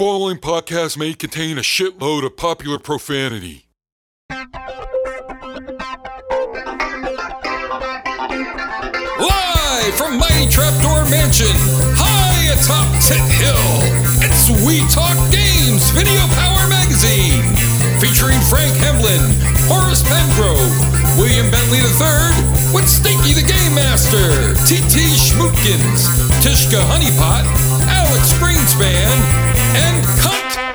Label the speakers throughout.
Speaker 1: following podcast may contain a shitload of popular profanity.
Speaker 2: Live from Mighty Trapdoor Mansion, high atop Tit Hill, it's We Talk Games Video Power Magazine, featuring Frank Hemlin, Horace Pengrove, William Bentley III, with Stinky the Game Master, T.T. Schmootkins, Tishka Honeypot, Alex Greenspan, and Cunt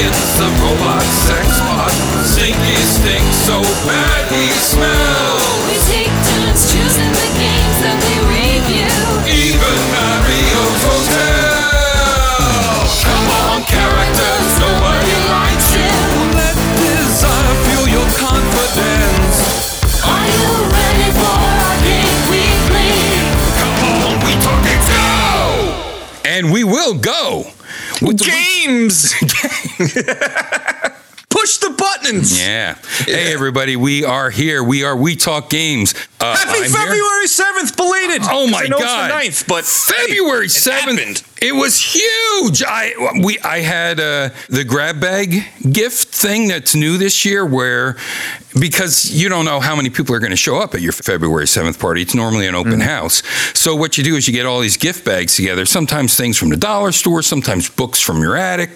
Speaker 2: Schmookins, the robot sex bot. Stinky stinks so bad he smells.
Speaker 3: We take turns choosing the games that we review.
Speaker 2: Even Mario's Hotel. Come on, characters, nobody likes you. Let desire fuel your confidence.
Speaker 3: Are you ready for our game weekly?
Speaker 2: Come on, we talking go! And we will go.
Speaker 4: Games!
Speaker 2: Yeah. Hey, everybody, we are here. We are We Talk Games. Uh,
Speaker 4: Happy
Speaker 2: I'm.
Speaker 4: February 7th, belated!
Speaker 2: Oh my
Speaker 4: I know
Speaker 2: God!
Speaker 4: It's the 9th, but
Speaker 2: February
Speaker 4: it
Speaker 2: seventh.
Speaker 4: happened.
Speaker 2: It was huge. I we I had uh, the grab bag gift thing that's new this year, where because you don't know how many people are going to show up at your February seventh party. It's normally an
Speaker 4: Mm.
Speaker 2: open house. So what you do is you get all these gift bags together. Sometimes things from the dollar store, sometimes books from your attic,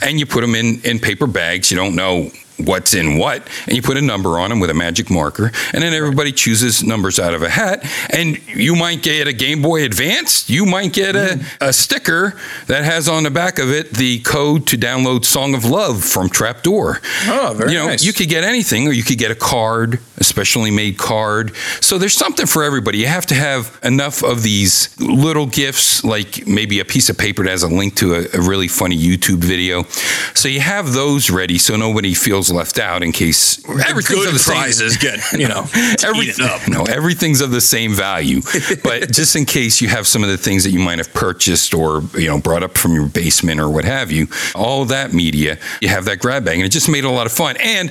Speaker 2: and you put them in in paper bags. You don't know what's in what, and you put a number on them with a magic marker, and then everybody chooses numbers out of a hat, and you might get a Game Boy Advance, you might get a, a sticker that has on the back of it the code to download Song of Love from Trapdoor.
Speaker 4: Oh, very
Speaker 2: You know,
Speaker 4: nice.
Speaker 2: you could get anything, or you could get a card, a specially made card. So there's something for everybody. You have to have enough of these little gifts, like maybe a piece of paper that has a link to a, a really funny YouTube video. So you have those ready, so nobody feels left out in case everything's
Speaker 4: Good
Speaker 2: of the same-
Speaker 4: get, you know,
Speaker 2: Every-
Speaker 4: eaten up.
Speaker 2: No, everything's of the same value. But just in case you have some of the things that you might have purchased or you know brought up from your basement or what have you, all that media, you have that grab bag, and it just made it a lot of fun. And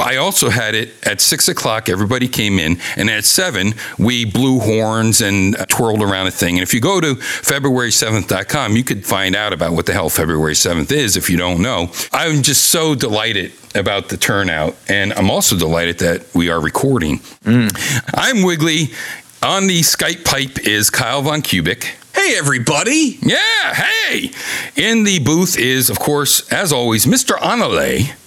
Speaker 2: I also had it at six o'clock. Everybody came in, and at seven we blew horns and twirled around a thing. And if you go to February7th.com, you could find out about what the hell February 7th is if you don't know. I'm just so delighted about the turnout, and I'm also delighted that we are recording. Mm. I'm Wiggly. On the Skype pipe is Kyle Von Kubik.
Speaker 4: Hey, everybody!
Speaker 2: Yeah, hey! In the booth is, of course, as always, Mr. Anale.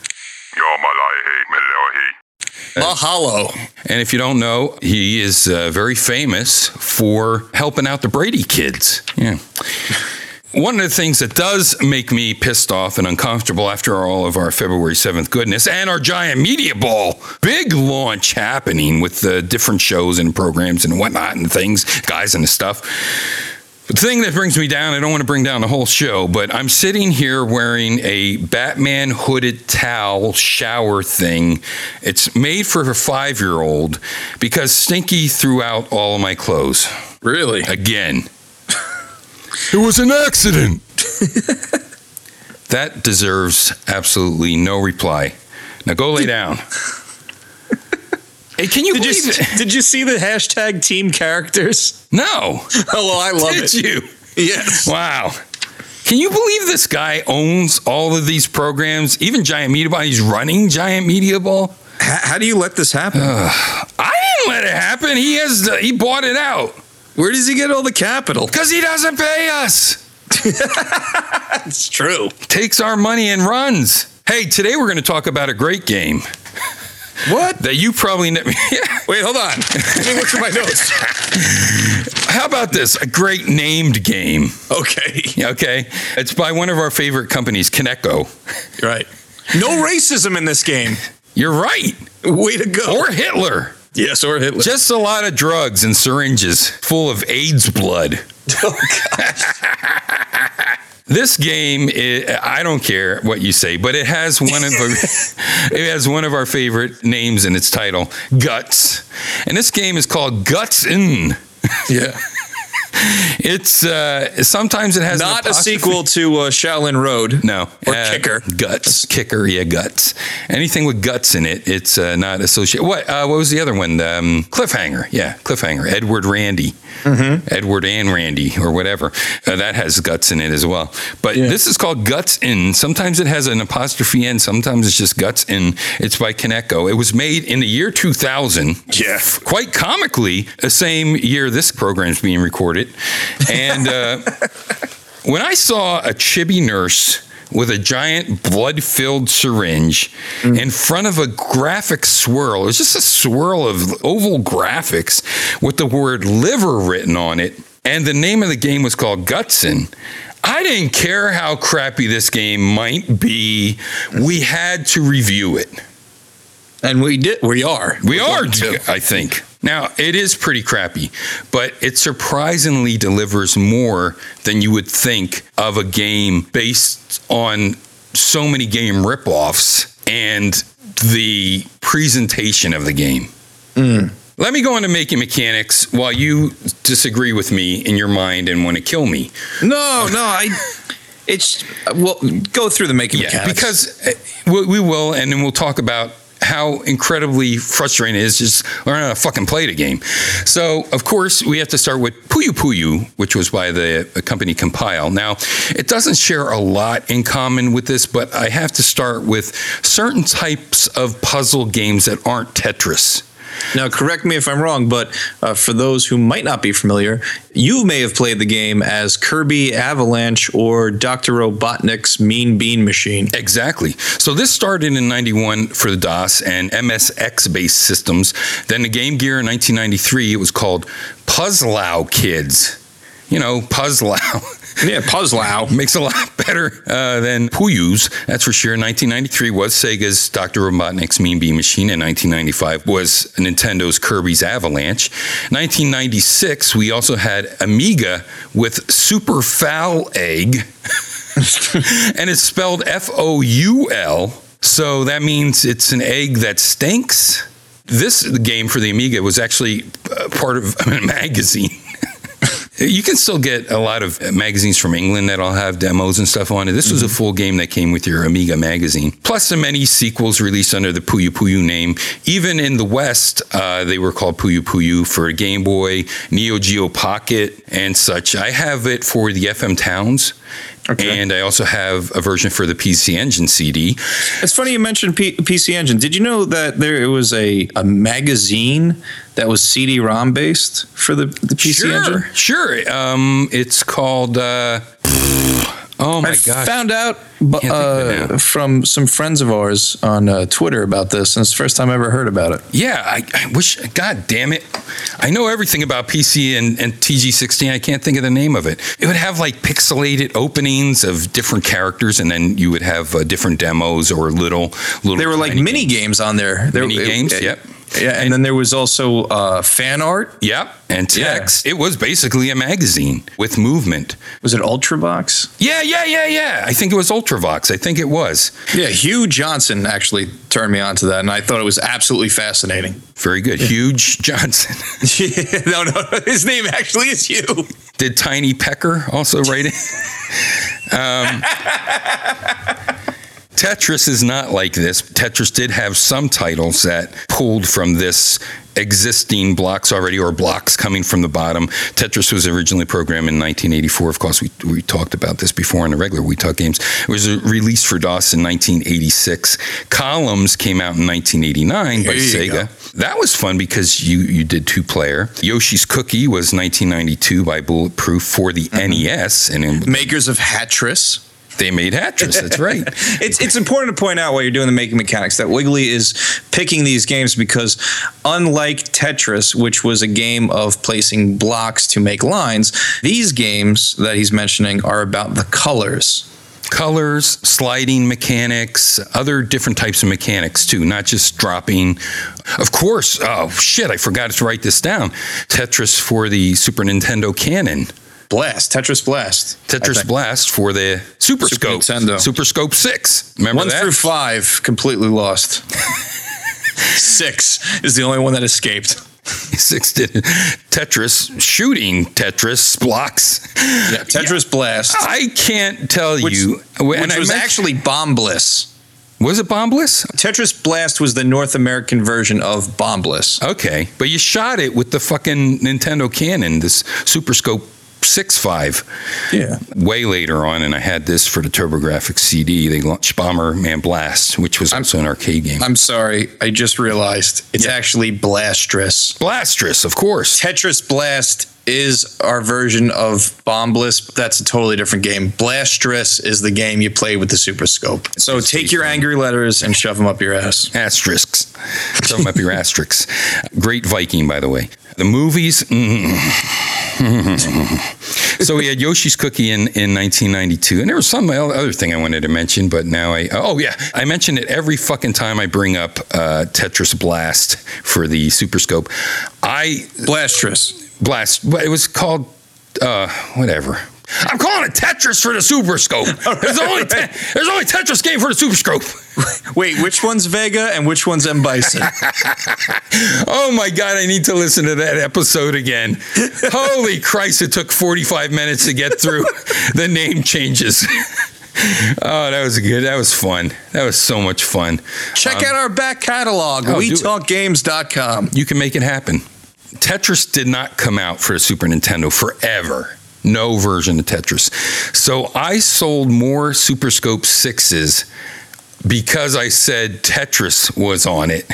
Speaker 4: Mahalo.
Speaker 2: And if you don't know, he is uh, very famous for helping out the Brady kids. Yeah. One of the things that does make me pissed off and uncomfortable after all of our February 7th goodness and our giant media ball big launch happening with the different shows and programs and whatnot and things, guys and stuff. The thing that brings me down, I don't want to bring down the whole show, but I'm sitting here wearing a Batman hooded towel shower thing. It's made for a five year old because Stinky threw out all of my clothes
Speaker 4: Really?
Speaker 2: again.
Speaker 1: It was an accident.
Speaker 2: That deserves absolutely no reply. Now go lay down. Hey, can you
Speaker 4: Did
Speaker 2: believe
Speaker 4: you,
Speaker 2: it?
Speaker 4: did you see the hashtag team characters?
Speaker 2: No.
Speaker 4: Oh, well, I love
Speaker 2: Did
Speaker 4: it.
Speaker 2: you?
Speaker 4: Yes.
Speaker 2: Wow. Can you believe this guy owns all of these programs? Even Giant Media Ball. He's running Giant Media Ball.
Speaker 4: H- how do you let this happen?
Speaker 2: I didn't let it happen. He has. The, he bought it out
Speaker 4: Where does he get all the capital?
Speaker 2: because he doesn't pay us.
Speaker 4: It's true.
Speaker 2: Takes our money and runs. Hey, today we're going to talk about a great game
Speaker 4: What?
Speaker 2: that you probably. Yeah.
Speaker 4: Wait, hold on. Let me look through my notes.
Speaker 2: How about this? A great named game.
Speaker 4: Okay.
Speaker 2: Okay, it's by one of our favorite companies, Kaneko.
Speaker 4: Right. No racism in this game.
Speaker 2: You're right.
Speaker 4: Way to go.
Speaker 2: Or Hitler.
Speaker 4: yes, or Hitler.
Speaker 2: Just a lot of drugs and syringes full of AIDS blood.
Speaker 4: oh, God.
Speaker 2: This game, i I don't care what you say, but it has one of our, it has one of our favorite names in its title, Guts, and this game is called Guts In.
Speaker 4: Yeah.
Speaker 2: It's uh, sometimes it has
Speaker 4: Not a sequel to uh, Shaolin Road.
Speaker 2: No,
Speaker 4: Or
Speaker 2: Uh,
Speaker 4: Kicker.
Speaker 2: guts, kicker, yeah, guts. Anything with guts in it, it's uh, not associated. What? Uh, what was the other one? Um, cliffhanger, yeah, cliffhanger. Edward Randy,
Speaker 4: Mm-hmm.
Speaker 2: Edward and Randy, or whatever. Uh, that has guts in it as well. But this is called Guts In. Sometimes it has an apostrophe in. Sometimes it's just Guts In. It's by Kaneko. It was made in the year 2000.
Speaker 4: Yeah.
Speaker 2: Quite comically, the same year this program's being recorded, and. Uh, when I saw a chibi nurse with a giant blood filled syringe mm. in front of a graphic swirl, it was just a swirl of oval graphics with the word liver written on it, and the name of the game was called Gutsin. I didn't care how crappy this game might be. We had to review it.
Speaker 4: And we did. We are.
Speaker 2: We
Speaker 4: We're
Speaker 2: are. I think. Now, it is pretty crappy, but it surprisingly delivers more than you would think of a game based on so many game ripoffs and the presentation of the game. Let me go into making mechanics while you disagree with me in your mind and want to kill me.
Speaker 4: No, no. I. It's well. Go through the making
Speaker 2: Yeah,
Speaker 4: mechanics.
Speaker 2: because uh, we will, and then we'll talk about how incredibly frustrating it is just learning how to fucking play the game. So, of course, we have to start with Puyo Puyo, which was by the company Compile. Now, it doesn't share a lot in common with this, but I have to start with certain types of puzzle games that aren't Tetris.
Speaker 4: Now, correct me if I'm wrong, but uh, for those who might not be familiar, you may have played the game as Kirby Avalanche or Dr. Robotnik's Mean Bean Machine.
Speaker 2: Exactly. So this started in 91 for the DOS and MSX based systems. Then the Game Gear in 1993, it was called Puzzlow Kids. You know, Puzzlow.
Speaker 4: Yeah, Puzzlow.
Speaker 2: Makes a lot better uh, than Puyu's, that's for sure. 1993 was Sega's Dr. Robotnik's Mean Bean Machine, and 1995 was Nintendo's Kirby's Avalanche. 1996, we also had Amiga with Super Foul Egg, and it's spelled F O U L, so that means it's an egg that stinks. This game for the Amiga was actually uh, part of a magazine. You can still get a lot of magazines from England that'll have demos and stuff on it. This was a full game that came with your Amiga magazine, plus the many sequels released under the Puyo Puyo name. Even in the West, uh, they were called Puyo Puyo for Game Boy, Neo Geo Pocket, and such. I have it for the FM Towns.
Speaker 4: Okay.
Speaker 2: And I also have a version for the PC Engine CD.
Speaker 4: It's funny you mentioned P- PC Engine. Did you know that there was a, a magazine that was CD-ROM based for the, the PC
Speaker 2: sure,
Speaker 4: Engine?
Speaker 2: Sure. Um, it's called. Uh, oh my
Speaker 4: I
Speaker 2: gosh.
Speaker 4: found out bu-
Speaker 2: Can't think of it now.
Speaker 4: uh, from some friends of ours on uh, Twitter about this, and it's the first time I ever heard about it.
Speaker 2: Yeah, I, I wish. God damn it! I know everything about PC and, and TG16. I can't think of the name of it. It would have like pixelated openings of different characters, and then you would have uh, different demos or little little.
Speaker 4: There were like mini games on there. there
Speaker 2: Mini games, yep.
Speaker 4: Yeah, and, then there was also uh, fan art.
Speaker 2: Yep, and
Speaker 4: Yeah.
Speaker 2: text. It was basically a magazine with movement.
Speaker 4: Was it Ultravox?
Speaker 2: Yeah, yeah, yeah, yeah. I think it was Ultravox. I think it was.
Speaker 4: Yeah, Hugh Johnson actually turned me on to that, and I thought it was absolutely fascinating.
Speaker 2: Very good. Huge Johnson.
Speaker 4: no, no, his name actually is Hugh.
Speaker 2: Did Tiny Pecker also write it? um, Tetris is not like this. Tetris did have some titles that pulled from this existing blocks already or blocks coming from the bottom. Tetris was originally programmed in 1984. Of course, we, we talked about this before in the regular We Talk games. It was released for DOS in 1986. Columns came out in 1989 by
Speaker 4: There
Speaker 2: Sega. That was fun because you you did two player. Yoshi's Cookie was 1992 by Bulletproof for the mm-hmm. NES, and
Speaker 4: Makers of Hatris.
Speaker 2: They made Hatris. That's right.
Speaker 4: It's it's important to point out while you're doing the making mechanics that Wiggly is picking these games because unlike Tetris, which was a game of placing blocks to make lines, these games that he's mentioning are about the colors.
Speaker 2: Colors, sliding mechanics, other different types of mechanics too, not just dropping. Of course, oh shit, I forgot to write this down. Tetris for the Super Nintendo Canon.
Speaker 4: Blast, Tetris Blast.
Speaker 2: Tetris. Blast for the Super,
Speaker 4: Super
Speaker 2: Scope.
Speaker 4: Nintendo.
Speaker 2: Super Scope 6. Remember
Speaker 4: One
Speaker 2: that?
Speaker 4: through five, completely lost. Six is the only one that escaped.
Speaker 2: Six did Tetris, shooting Tetris blocks.
Speaker 4: Yeah, Tetris Blast,
Speaker 2: I can't tell
Speaker 4: Which-
Speaker 2: you.
Speaker 4: which
Speaker 2: and
Speaker 4: was actually Bomb Bliss.
Speaker 2: was it Bomb Bombless?
Speaker 4: Tetris Blast was the North American version of Bomb Bliss.
Speaker 2: Okay, but you shot it with the fucking Nintendo Cannon, this Super Scope 6.5.
Speaker 4: Yeah.
Speaker 2: Way later on, and I had this for the TurboGrafx CD. They launched Bomber Man Blast, which was also an arcade game.
Speaker 4: I'm sorry, I just realized it's actually Blastris.
Speaker 2: Blastris, of course.
Speaker 4: Tetris Blast is our version of Bomb Bliss. but That's a totally different game. Blastris is the game you play with the Super Scope. So take your angry letters and shove them up your ass.
Speaker 2: Asterisks. Some up your asterisks. Great Viking, by the way. The movies. mm. so we had Yoshi's Cookie in, in 1992, and there was some other thing I wanted to mention, but now I oh yeah, I mention it every fucking time I bring up uh, Tetris Blast for the Super Scope. I
Speaker 4: Blastris.
Speaker 2: blast. It was called uh, whatever. I'm calling it Tetris for the Super Scope. There's only te- there's only Tetris game for the Super Scope.
Speaker 4: Wait, which one's Vega and which one's M Bison?
Speaker 2: Oh my God, I need to listen to that episode again. Holy Christ, it took 45 minutes to get through the name changes. Oh, that was good. That was fun. That was so much fun.
Speaker 4: Check um, out our back catalog,
Speaker 2: oh.
Speaker 4: WeTalkGames.com.
Speaker 2: You can make it happen. Tetris did not come out for a Super Nintendo forever. No version of Tetris. So I sold more Super Scope 6s because I said Tetris was on it.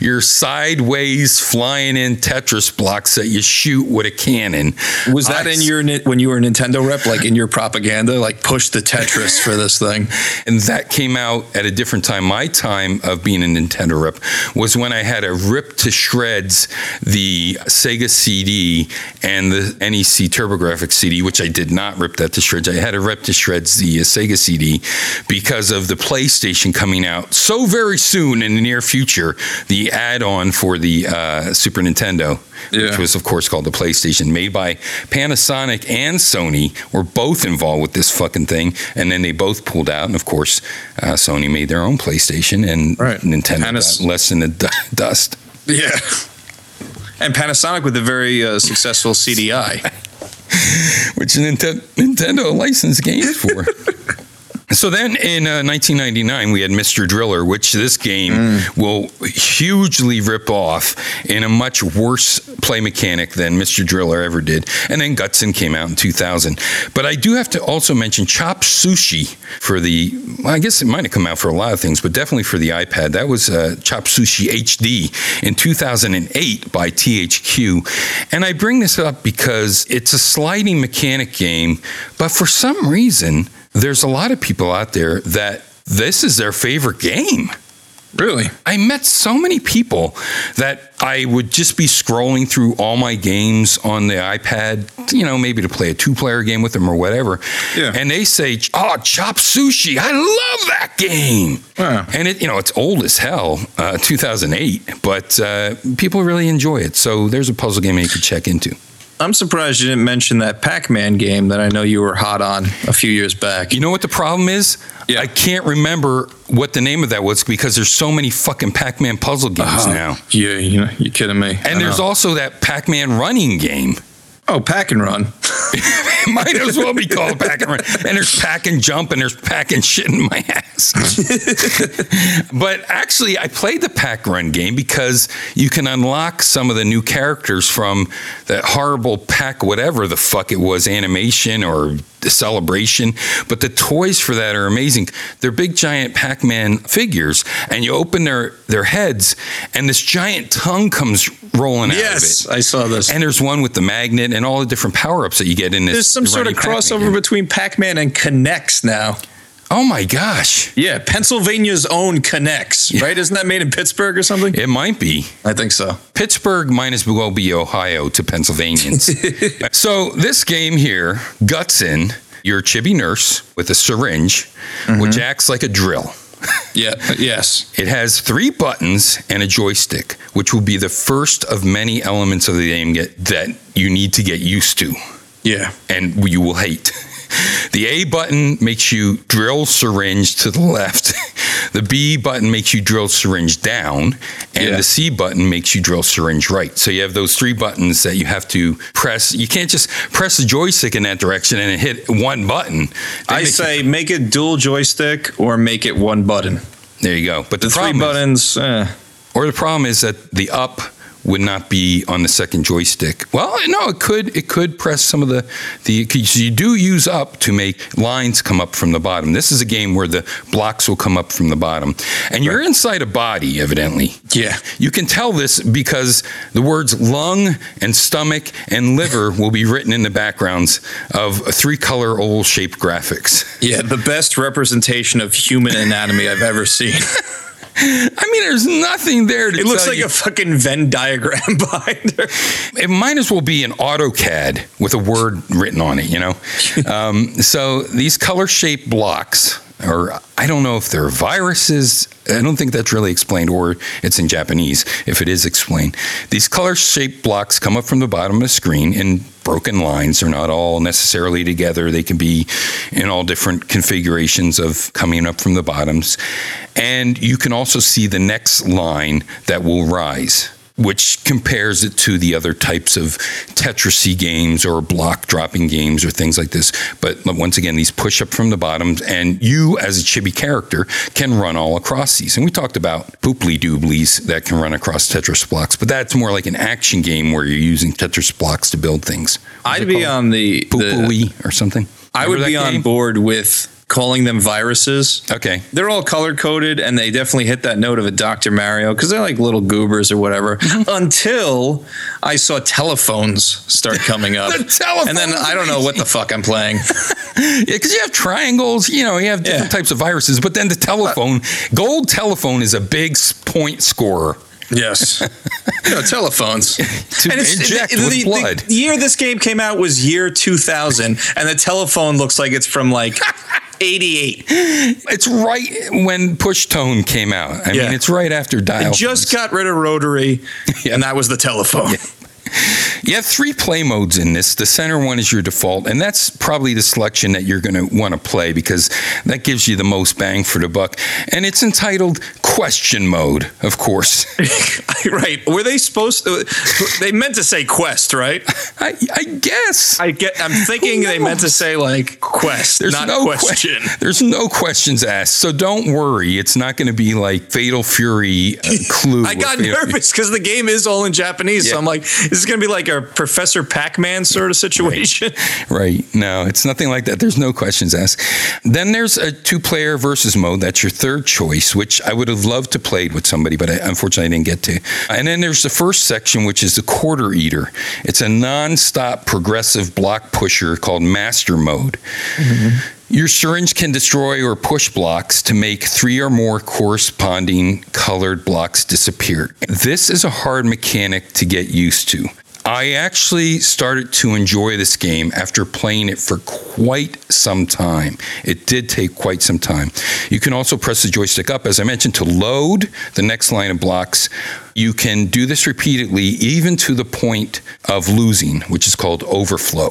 Speaker 2: Your sideways flying in Tetris blocks that you shoot with a cannon.
Speaker 4: Was that
Speaker 2: I
Speaker 4: in your when you were a Nintendo rep, like in your propaganda, like push the Tetris for this thing?
Speaker 2: and that came out at a different time. My time of being a Nintendo rep was when I had to rip to shreds the Sega CD and the NEC TurboGrafx CD, which I did not rip that to shreds. I had to rip to shreds the uh, Sega CD because of the PlayStation coming out so very soon in the near future. The add-on for the uh, Super Nintendo,
Speaker 4: Yeah.
Speaker 2: which was of course called the PlayStation, made by Panasonic and Sony, were both involved with this fucking thing, and then they both pulled out. And of course, uh, Sony made their own PlayStation, and
Speaker 4: Right.
Speaker 2: Nintendo
Speaker 4: Panas-
Speaker 2: got less than the du- dust.
Speaker 4: Yeah. And Panasonic with a very uh, successful CDI.
Speaker 2: which Ninte- Nintendo licensed games for. So then in uh, 1999, we had Mr. Driller, which this game will hugely rip off in a much worse play mechanic than Mr. Driller ever did. And then Gutson came out in 2000. But I do have to also mention Chop Sushi for the, well, I guess it might have come out for a lot of things, but definitely for the iPad. That was uh, Chop Sushi HD in 2008 by THQ. And I bring this up because it's a sliding mechanic game, but for some reason, there's a lot of people out there that this is their favorite game.
Speaker 4: Really?
Speaker 2: I met so many people that I would just be scrolling through all my games on the iPad, you know, maybe to play a two player game with them or whatever.
Speaker 4: Yeah.
Speaker 2: And they say, Oh, Chop Sushi, I love that game.
Speaker 4: Wow.
Speaker 2: And it, you know, it's old as hell, uh, 2008, but uh, people really enjoy it. So there's a puzzle game you could check into.
Speaker 4: I'm surprised you didn't mention that Pac Man game that I know you were hot on a few years back.
Speaker 2: You know what the problem is?
Speaker 4: Yeah.
Speaker 2: I can't remember what the name of that was because there's so many fucking Pac Man puzzle games uh-huh. now.
Speaker 4: Yeah, you know, you're kidding me.
Speaker 2: And there's also that Pac Man running game.
Speaker 4: Oh Pack and Run.
Speaker 2: Might as well be called Pack and Run. And there's Pack and Jump and there's Pack and Shit in my ass. but actually, I played the Pack Run game because you can unlock some of the new characters from that horrible Pack, whatever the fuck it was, animation or celebration. But the toys for that are amazing. They're big, giant Pac Man figures, and you open their, their heads, and this giant tongue comes rolling out of it.
Speaker 4: Yes, I saw this.
Speaker 2: And there's one with the magnet and all the different power ups that you get in this.
Speaker 4: there's some sort of
Speaker 2: Pac-Man
Speaker 4: crossover between Pac Man and K'NEX now.
Speaker 2: Oh my gosh.
Speaker 4: Yeah, Pennsylvania's own K'NEX, right? Isn't that made in Pittsburgh or something?
Speaker 2: It might be.
Speaker 4: I think so.
Speaker 2: Pittsburgh might as well be Ohio to Pennsylvanians. so this game here, Gutson, your chibi nurse with a syringe, mm-hmm. which acts like a drill.
Speaker 4: Yeah, yes.
Speaker 2: It has three buttons and a joystick, which will be the first of many elements of the game get, that you need to get used to.
Speaker 4: Yeah.
Speaker 2: and you will hate. The A button makes you drill syringe to the left. The B button makes you drill syringe down, and
Speaker 4: Yeah.
Speaker 2: the C button makes you drill syringe right. So you have those three buttons that you have to press. You can't just press the joystick in that direction and hit one button. They
Speaker 4: I
Speaker 2: make
Speaker 4: say make it dual joystick or make it one button.
Speaker 2: there you go. But the,
Speaker 4: The three
Speaker 2: problem is-
Speaker 4: buttons, eh.
Speaker 2: Or the problem is that the up would not be on the second joystick. Well, no, it could. It could press some of the the. You do use up to make lines come up from the bottom. This is a game where the blocks will come up from the bottom, and you're inside a body, evidently.
Speaker 4: yeah.
Speaker 2: You can tell this because the words lung and stomach and liver will be written in the backgrounds of three color oval shaped graphics.
Speaker 4: Yeah, the best representation of human anatomy I've ever seen.
Speaker 2: I mean, there's nothing there to
Speaker 4: It looks like
Speaker 2: you.
Speaker 4: a fucking Venn diagram behind her.
Speaker 2: it might as well be an AutoCAD with a word written on it, you know? um, so these color shaped blocks, or I don't know if they're viruses. I don't think that's really explained, or it's in Japanese if it is explained. These color shaped blocks come up from the bottom of the screen in broken lines. They're not all necessarily together. They can be in all different configurations of coming up from the bottoms. And you can also see the next line that will rise which compares it to the other types of Tetrisy games or block dropping games or things like this. But once again, these push up from the bottoms, and you as a chibi character can run all across these. And we talked about pooply dooblies that can run across Tetris blocks, but that's more like an action game where you're using Tetris blocks to build things.
Speaker 4: I'd be on the, the
Speaker 2: or something.
Speaker 4: I would be
Speaker 2: that
Speaker 4: on board with calling them viruses.
Speaker 2: Okay.
Speaker 4: They're all color coded and they definitely hit that note of a Dr. Mario because they're like little goobers or whatever. Until I saw telephones start coming up.
Speaker 2: The telephones.
Speaker 4: and then I don't know what the fuck I'm playing.
Speaker 2: Yeah, because you have triangles, you know, you have different
Speaker 4: Yeah.
Speaker 2: types of viruses, but then the telephone, gold telephone is a big point scorer.
Speaker 4: Yes. you know, telephones.
Speaker 2: To inject with blood.
Speaker 4: the year this game came out was year 2000, and the telephone looks like it's from like 88.
Speaker 2: It's right when push tone came out. I
Speaker 4: Yeah.
Speaker 2: mean, it's right after dial.
Speaker 4: Just got rid of rotary, and that was the telephone.
Speaker 2: You have three play modes in this. The center one is your default, and that's probably the selection that you're going to want to play because that gives you the most bang for the buck. And it's entitled Question Mode, of course.
Speaker 4: right. Were they supposed to? They meant to say quest, right?
Speaker 2: I, I guess.
Speaker 4: I get. I'm thinking they meant to say like quest,
Speaker 2: There's
Speaker 4: not
Speaker 2: no que-
Speaker 4: question.
Speaker 2: there's no questions asked, so don't worry. It's not going to be like Fatal Fury uh, Clue.
Speaker 4: I got nervous because the game is all in Japanese. So I'm like, this is going to be like a Professor Pac-Man sort of situation.
Speaker 2: Right. No, it's nothing like that. There's no questions asked. Then there's a two player versus mode. That's your third choice, which I would have loved to played with somebody, but I, unfortunately I didn't get to. And then there's the first section, which is the quarter eater. It's a non-stop progressive block pusher called master mode. Mm-hmm. Your syringe can destroy or push blocks to make three or more corresponding colored blocks disappear. This is a hard mechanic to get used to. I actually started to enjoy this game after playing it for quite some time. It did take quite some time. You can also press the joystick up, as I mentioned, to load the next line of blocks. You can do this repeatedly, even to the point of losing, which is called overflow.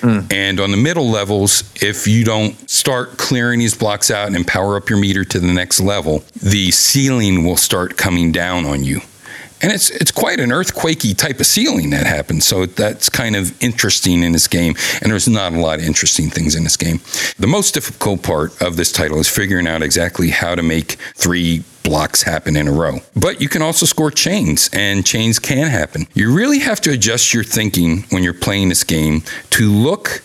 Speaker 2: Mm. And on the middle levels, if you don't start clearing these blocks out and power up your meter to the next level, the ceiling will start coming down on you. And it's it's quite an earthquakey type of ceiling that happens. So that's kind of interesting in this game. And there's not a lot of interesting things in this game. The most difficult part of this title is figuring out exactly how to make three blocks happen in a row. But you can also score chains, and chains can happen. You really have to adjust your thinking when you're playing this game to look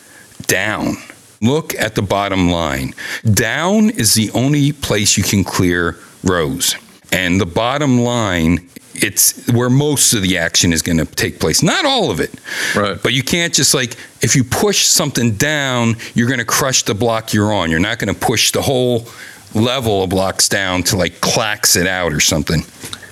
Speaker 2: down. Look at the bottom line. Down is the only place you can clear rows. And the bottom line, it's where most of the action is going to take place. Not all of it.
Speaker 4: Right.
Speaker 2: But you can't just like, if you push something down, you're going to crush the block you're on. You're not going to push the whole level of blocks down to like clacks it out or something.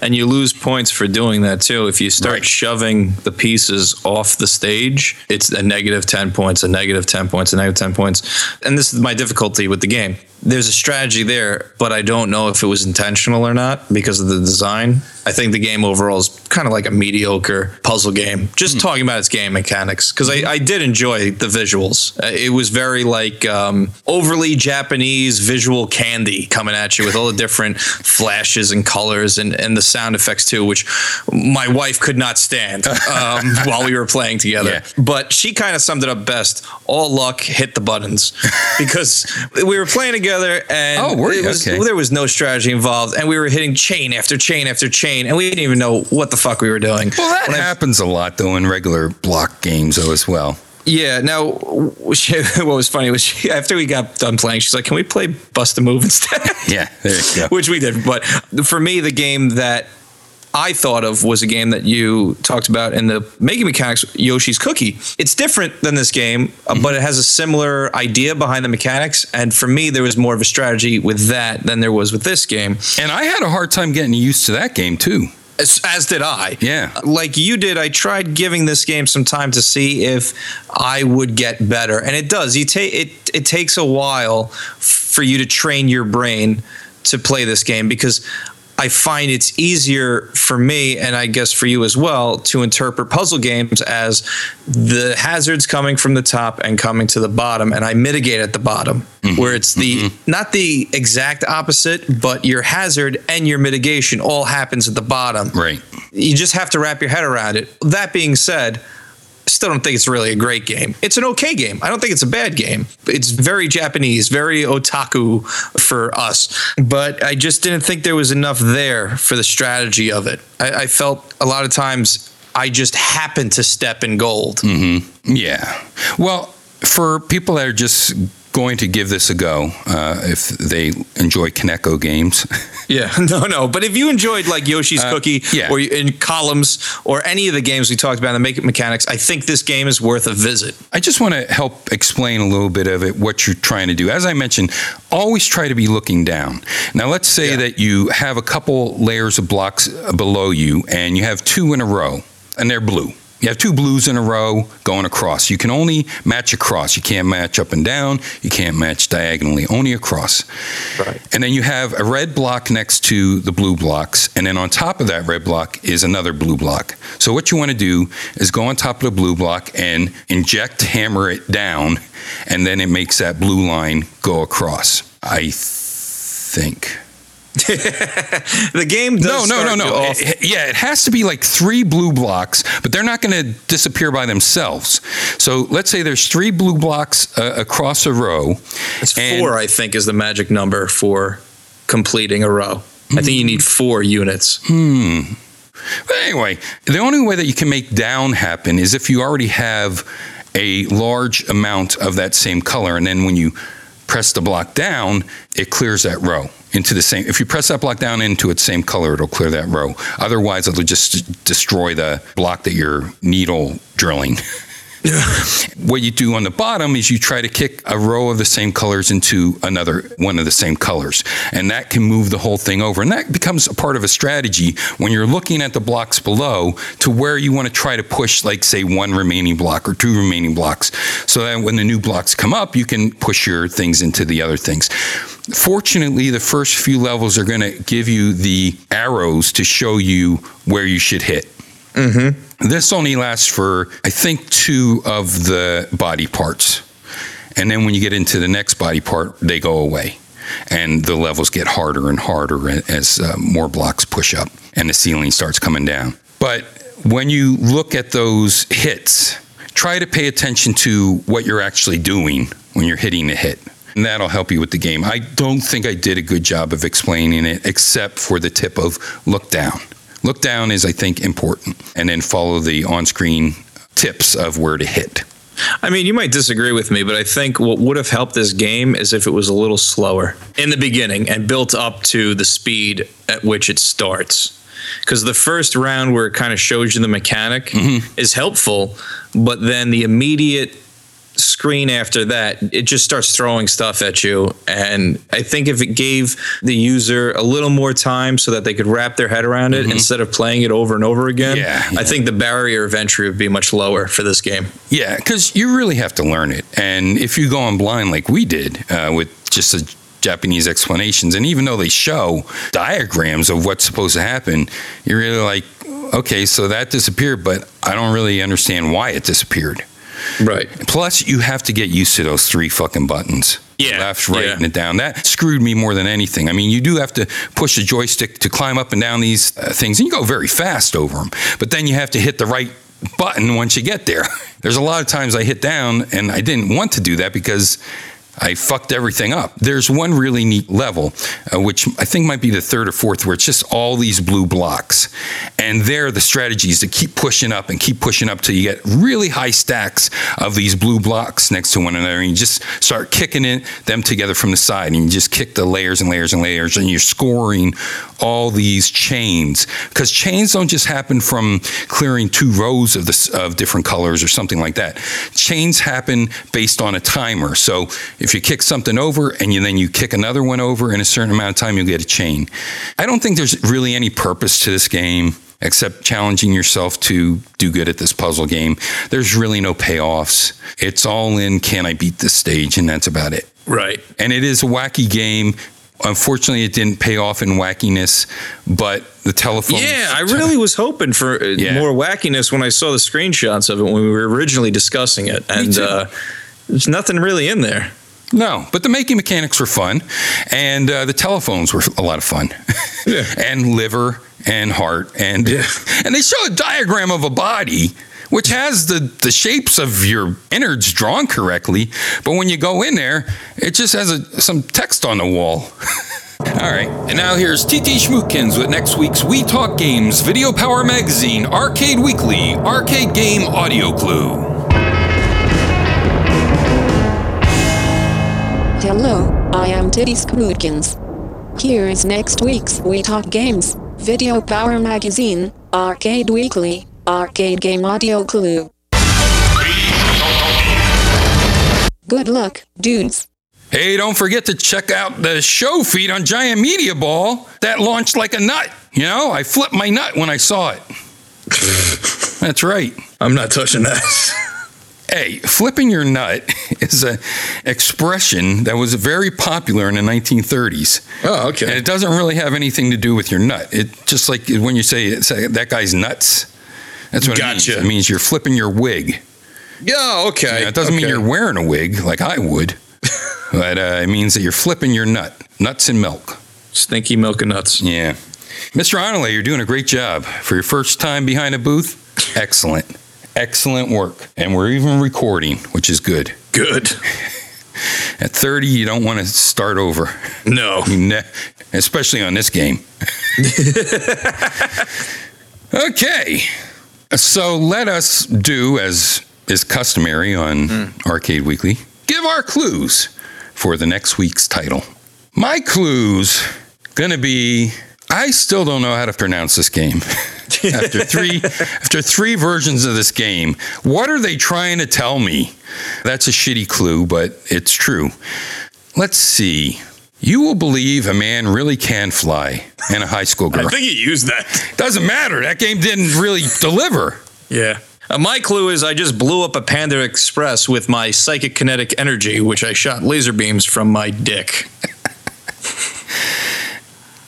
Speaker 4: And you lose points for doing that too. If you start
Speaker 2: Right.
Speaker 4: shoving the pieces off the stage, it's a negative 10 points, a negative 10 points, a negative 10 points. And this is my difficulty with the game. There's a strategy there, but I don't know if it was intentional or not because of the design. I think the game overall is kind of like a mediocre puzzle game. Just talking about its game mechanics, because I, I did enjoy the visuals. Uh, it was very like um, overly Japanese visual candy coming at you with all the different flashes and colors and, and the sound effects too, which my wife could not stand um, while we were playing together.
Speaker 2: Yeah.
Speaker 4: But she kind of summed it up best. All luck hit the buttons because we were playing together and
Speaker 2: Oh,
Speaker 4: was,
Speaker 2: Okay.
Speaker 4: there was no strategy involved, and we were hitting chain after chain after chain, and we didn't even know what the fuck we were doing.
Speaker 2: Well, that
Speaker 4: When
Speaker 2: happens a lot though in regular block games though as well.
Speaker 4: Yeah. Now, she, what was funny was she, after we got done playing, she's like, "Can we play Bust a Move instead?"
Speaker 2: Yeah, there you go.
Speaker 4: Which we did. But for me, the game that I thought of was a game that you talked about in the making mechanics, Yoshi's Cookie. It's different than this game, uh,
Speaker 2: Mm-hmm.
Speaker 4: but it has a similar idea behind the mechanics. And for me, there was more of a strategy with that than there was with this game.
Speaker 2: And I had a hard time getting used to that game too.
Speaker 4: As, as did I.
Speaker 2: Yeah.
Speaker 4: Like you did, I tried giving this game some time to see if I would get better, and it does. You take it. It takes a while for you to train your brain to play this game because I find it's easier for me, and I guess for you as well, to interpret puzzle games as the hazards coming from the top and coming to the bottom, and I mitigate at the bottom, mm-hmm. where it's the mm-hmm. not the exact opposite, but your hazard and your mitigation all happens at the bottom
Speaker 2: Right.
Speaker 4: you just have to wrap your head around it. That being said, still don't think it's really a great game. It's an okay game. I don't think it's a bad game. It's very Japanese, very otaku for us. But I just didn't think there was enough there for the strategy of it. I, I felt a lot of times I just happened to step in gold. Mm-hmm.
Speaker 2: Yeah. Well, for people that are just going to give this a go, uh, if they enjoy Kaneko games,
Speaker 4: Yeah, no, no. But if you enjoyed like Yoshi's Cookie
Speaker 2: yeah.
Speaker 4: or in Columns or any of the games we talked about in the Make It Mechanics, I think this game is worth a visit.
Speaker 2: I just want to help explain a little bit of it, what you're trying to do. As I mentioned, always try to be looking down. Now, let's say
Speaker 4: Yeah.
Speaker 2: that you have a couple layers of blocks below you and you have two in a row and they're blue. You have two blues in a row going across. You can only match across. You can't match up and down. You can't match diagonally, only across.
Speaker 4: Right.
Speaker 2: And then you have a red block next to the blue blocks. And then on top of that red block is another blue block. So what you want to do is go on top of the blue block and inject, hammer it down, and then it makes that blue line go across. I think.
Speaker 4: The game does
Speaker 2: No, no, no, no.
Speaker 4: off-
Speaker 2: It- yeah, it has to be like three blue blocks, but they're not going to disappear by themselves. So let's say there's three blue blocks uh, across a row.
Speaker 4: It's four, I think, is the magic number for completing a row. I think you need four units.
Speaker 2: But anyway, the only way that you can make down happen is if you already have a large amount of that same color, and then when you press the block down, it clears that row into the same. If you press that block down into its same color, it'll clear that row. Otherwise, it'll just destroy the block that you're needle drilling. what you do on the bottom is you try to kick a row of the same colors into another one of the same colors. And that can move the whole thing over. And that becomes a part of a strategy when you're looking at the blocks below to where you want to try to push like say one remaining block or two remaining blocks. So that when the new blocks come up you can push your things into the other things. Fortunately the first few levels are going to give you the arrows to show you where you should hit mm-hmm. This only lasts for, I think, two of the body parts. And then when you get into the next body part, they go away. And the levels get harder and harder as uh, more blocks push up and the ceiling starts coming down. But when you look at those hits, try to pay attention to what you're actually doing when you're hitting the hit. And that'll help you with the game. I don't think I did a good job of explaining it, except for the tip of look down. Look down is, I think, important, and then follow the on screen tips of where to hit.
Speaker 4: I mean, you might disagree with me, but I think what would have helped this game is if it was a little slower in the beginning and built up to the speed at which it starts. Because the first round where it kind of shows you the mechanic mm-hmm. is helpful, but then the immediate screen after that, it just starts throwing stuff at you. And I think if it gave the user a little more time so that they could wrap their head around it instead of playing it over and over again,
Speaker 2: Yeah,
Speaker 4: I think the barrier of entry would be much lower for this game.
Speaker 2: Yeah, because you really have to learn it. And if you go on blind like we did uh, with just the Japanese explanations, and even though they show diagrams of what's supposed to happen, you're really like, okay, so that disappeared, but I don't really understand why it disappeared.
Speaker 4: Right.
Speaker 2: Plus, you have to get used to those three fucking buttons.
Speaker 4: Yeah,
Speaker 2: Left, right,
Speaker 4: yeah.
Speaker 2: and it down. That screwed me more than anything. I mean, you do have to push the joystick to climb up and down these uh, things, and you go very fast over them. But then you have to hit the right button once you get there. There's a lot of times I hit down, and I didn't want to do that because I fucked everything up. There's one really neat level, uh, which I think might be the third or fourth, where it's just all these blue blocks. And there, the strategy is to keep pushing up and keep pushing up till you get really high stacks of these blue blocks next to one another. And you just start kicking it, them together from the side. And you just kick the layers and layers and layers. And you're scoring all these chains. Because chains don't just happen from clearing two rows of, the, of different colors or something like that. Chains happen based on a timer. So if you kick something over and you, then you kick another one over in a certain amount of time, you'll get a chain. I don't think there's really any purpose to this game except challenging yourself to do good at this puzzle game. There's really no payoffs. It's all in can I beat this stage, and that's about it.
Speaker 4: Right.
Speaker 2: And it is a wacky game. Unfortunately, it didn't pay off in wackiness, but the telephone.
Speaker 4: Yeah, I really was hoping for uh,
Speaker 2: Yeah.
Speaker 4: more wackiness when I saw the screenshots of it when we were originally discussing it, and uh, there's nothing really in there.
Speaker 2: No, but the making mechanics were fun, and uh, the telephones were a lot of fun,
Speaker 4: Yeah.
Speaker 2: and liver and heart, and
Speaker 4: Yeah.
Speaker 2: and they show a diagram of a body which has the the shapes of your innards drawn correctly, but when you go in there, it just has a, some text on the wall. All right, and now here's TT Schmookins with next week's We Talk Games Video Power Magazine Arcade Weekly Arcade Game Audio Clue.
Speaker 5: Hello, I am Titty Scrootkins. Here is next week's We Talk Games, Video Power Magazine, Arcade Weekly, Arcade Game Audio Clue. Good luck, dudes.
Speaker 2: Hey, don't forget to check out the show feed on Giant Media Ball that launched like a nut. You know, I flipped my nut when I saw it. That's right.
Speaker 4: I'm not touching that.
Speaker 2: Hey, flipping your nut is an expression that was very popular in the 1930s.
Speaker 4: oh, okay.
Speaker 2: And it doesn't really have anything to do with your nut. It just like when you say, say that guy's nuts. That's what it means. It means you're flipping your wig.
Speaker 4: Yeah, okay.
Speaker 2: Yeah, it doesn't mean you're wearing a wig like I would, but uh, it means that you're flipping your nut. Nuts and milk.
Speaker 4: stinky milk and nuts.
Speaker 2: Yeah. Mr. Onley, you're doing a great job. For your first time behind a booth, excellent. Excellent work. And we're even recording, which is good.
Speaker 4: Good.
Speaker 2: At 30, you don't want to start over,
Speaker 4: No.
Speaker 2: Ne- especially on this game. okay. So let us do, as is customary on hmm. Arcade Weekly, give our clues for the next week's title. My clues gonna be I still don't know how to pronounce this game. After three after three versions of this game, what are they trying to tell me? That's a shitty clue, but it's true. Let's see. You will believe a man really can fly and a high school girl.
Speaker 4: I think you used that.
Speaker 2: Doesn't matter. That game didn't really deliver.
Speaker 4: Yeah. Uh, my clue is I just blew up a Panda Express with my psychic kinetic energy, which I shot laser beams from my dick.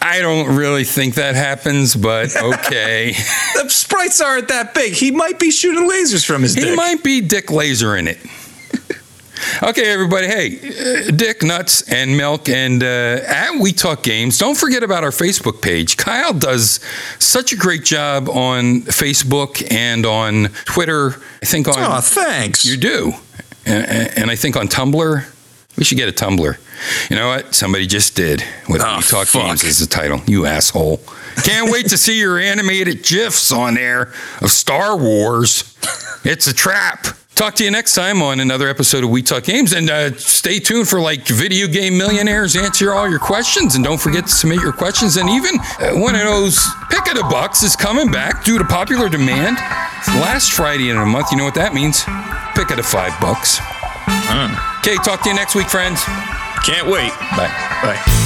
Speaker 2: I don't really think that happens, but okay.
Speaker 4: The sprites aren't that big. He might be shooting lasers from his
Speaker 2: he
Speaker 4: dick.
Speaker 2: might be Dick Laser in it. Okay, everybody. Hey, uh, Dick Nuts and Milk and uh, at We Talk Games. Don't forget about our Facebook page. Kyle does such a great job on Facebook and on Twitter. I think on
Speaker 4: Oh, thanks.
Speaker 2: You do. And and I think on Tumblr, we should get a Tumblr. You know what? Somebody just did with
Speaker 4: Oh,
Speaker 2: We Talk
Speaker 4: fuck.
Speaker 2: Games as the title. You asshole. Can't wait to see your animated GIFs on there of Star Wars. It's a trap. Talk to you next time on another episode of We Talk Games. And uh, stay tuned for like Video Game Millionaires answer all your questions. And don't forget to submit your questions. And even uh, one of those pick of the bucks is coming back due to popular demand. Last Friday in a month. You know what that means? Pick of the five bucks. Okay, talk to you next week, friends.
Speaker 4: Can't wait.
Speaker 2: Bye.
Speaker 4: Bye.